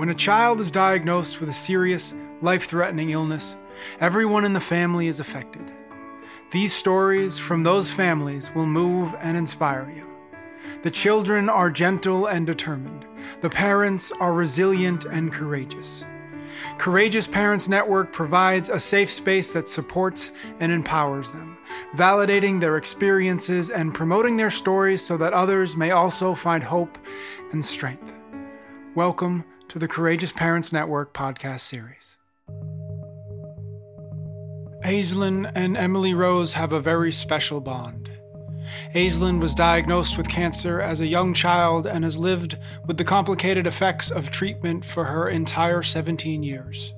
When a child is diagnosed with a serious, life threatening illness, everyone in the family is affected. These stories from those families will move and inspire you. The children are gentle and determined. The parents are resilient and courageous. Courageous Parents Network provides a safe space that supports and empowers them, validating their experiences and promoting their stories so that others may also find hope and strength. Welcome to the Courageous Parents Network podcast series. Aislinn and Emily Rose have a very special bond. Aislinn was diagnosed with cancer as a young child and has lived with the complicated effects of treatment for her entire 17 years.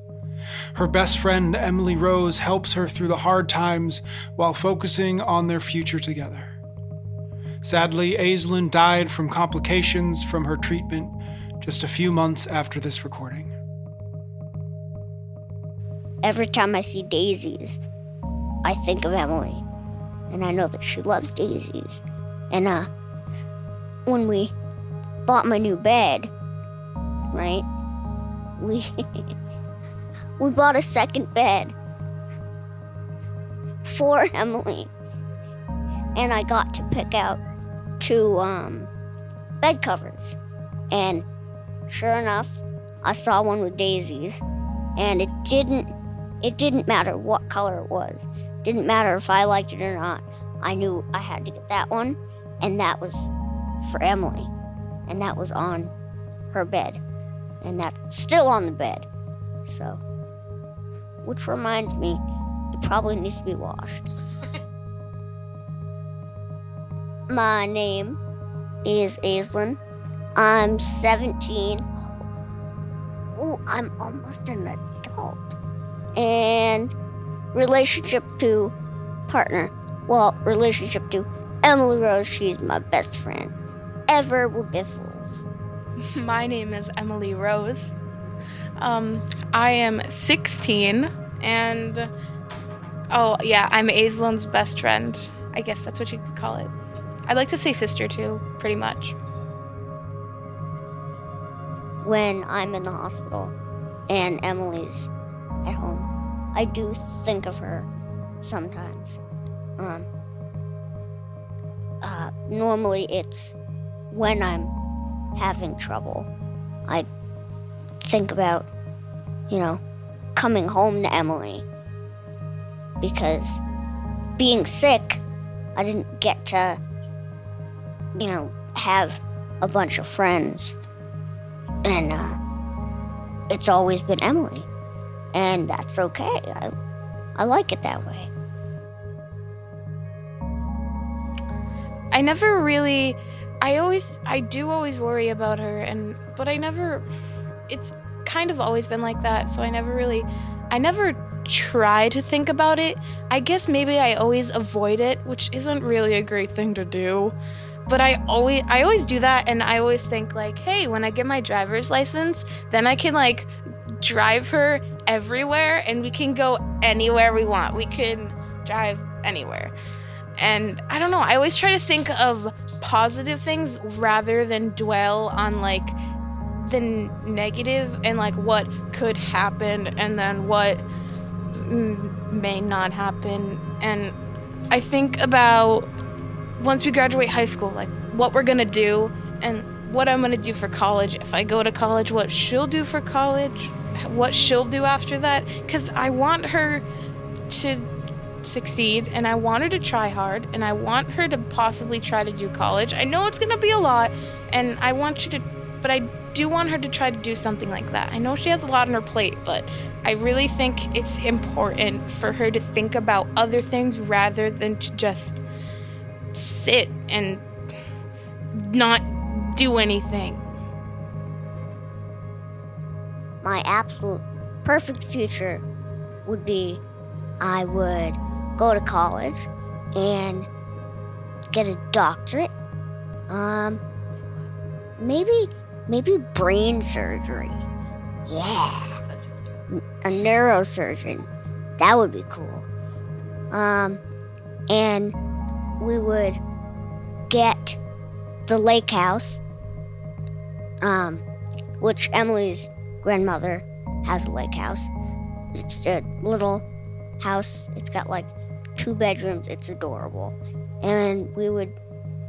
Her best friend, Emily Rose, helps her through the hard times while focusing on their future together. Sadly, Aislinn died from complications from her treatment just a few months after this recording. Every time I see daisies, I think of Emily. And I know that she loves daisies. And uh when we bought my new bed, right? We we bought a second bed for Emily. And I got to pick out two um bed covers. And Sure enough, I saw one with daisies, and it didn't it didn't matter what color it was. Didn't matter if I liked it or not. I knew I had to get that one, and that was for Emily. And that was on her bed. And that's still on the bed. So which reminds me, it probably needs to be washed. My name is Aislinn. I'm 17. Oh, I'm almost an adult. And relationship to partner. Well, relationship to Emily Rose. She's my best friend. Ever with Biffles. My name is Emily Rose. Um, I am 16 and oh yeah, I'm Aislinn's best friend. I guess that's what you could call it. I'd like to say sister too, pretty much when I'm in the hospital and Emily's at home. I do think of her sometimes. Um, uh, normally it's when I'm having trouble. I think about, you know, coming home to Emily because being sick, I didn't get to, you know, have a bunch of friends and uh, it's always been Emily. And that's okay. I, I like it that way. I never really I always I do always worry about her and but I never it's kind of always been like that, so I never really I never try to think about it. I guess maybe I always avoid it, which isn't really a great thing to do but I always I always do that and I always think like, hey, when I get my driver's license, then I can like drive her everywhere and we can go anywhere we want. We can drive anywhere. And I don't know, I always try to think of positive things rather than dwell on like the negative and like what could happen and then what may not happen. And I think about once we graduate high school, like what we're gonna do and what I'm gonna do for college. If I go to college, what she'll do for college, what she'll do after that. Because I want her to succeed and I want her to try hard and I want her to possibly try to do college. I know it's gonna be a lot and I want you to, but I do want her to try to do something like that. I know she has a lot on her plate, but I really think it's important for her to think about other things rather than to just sit and not do anything. My absolute perfect future would be I would go to college and get a doctorate. Um maybe maybe brain surgery. Yeah. A neurosurgeon. That would be cool. Um and we would get the lake house, um, which Emily's grandmother has a lake house. It's a little house. It's got like two bedrooms. It's adorable. And we would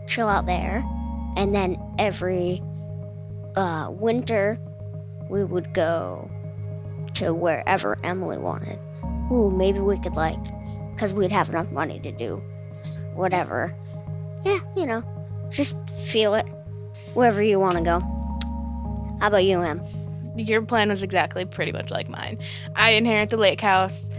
chill out there. And then every uh, winter, we would go to wherever Emily wanted. Ooh, maybe we could like, because we'd have enough money to do whatever. Yeah, you know, just feel it wherever you want to go. How about you, Em? Your plan was exactly pretty much like mine. I inherit the lake house,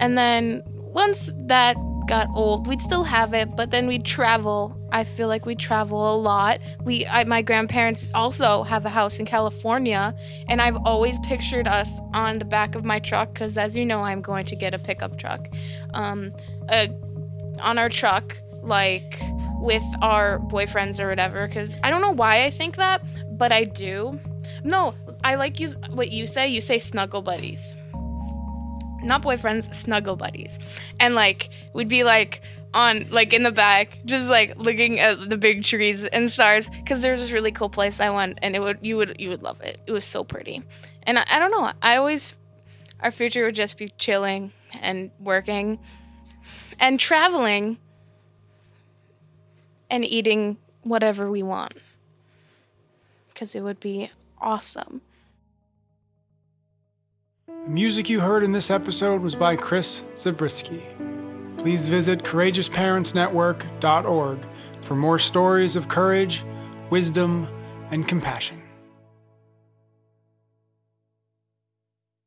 and then once that got old, we'd still have it, but then we'd travel. I feel like we travel a lot. We, I, my grandparents also have a house in California, and I've always pictured us on the back of my truck because, as you know, I'm going to get a pickup truck. Um, uh, on our truck, like with our boyfriends or whatever. Because I don't know why I think that, but I do. No, I like you. What you say? You say snuggle buddies not boyfriends, snuggle buddies. And like we'd be like on like in the back, just like looking at the big trees and stars. Cause there's this really cool place I went and it would you would you would love it. It was so pretty. And I, I don't know, I always our future would just be chilling and working and traveling and eating whatever we want. Cause it would be awesome. The music you heard in this episode was by Chris Zabriskie. Please visit courageousparentsnetwork.org for more stories of courage, wisdom, and compassion.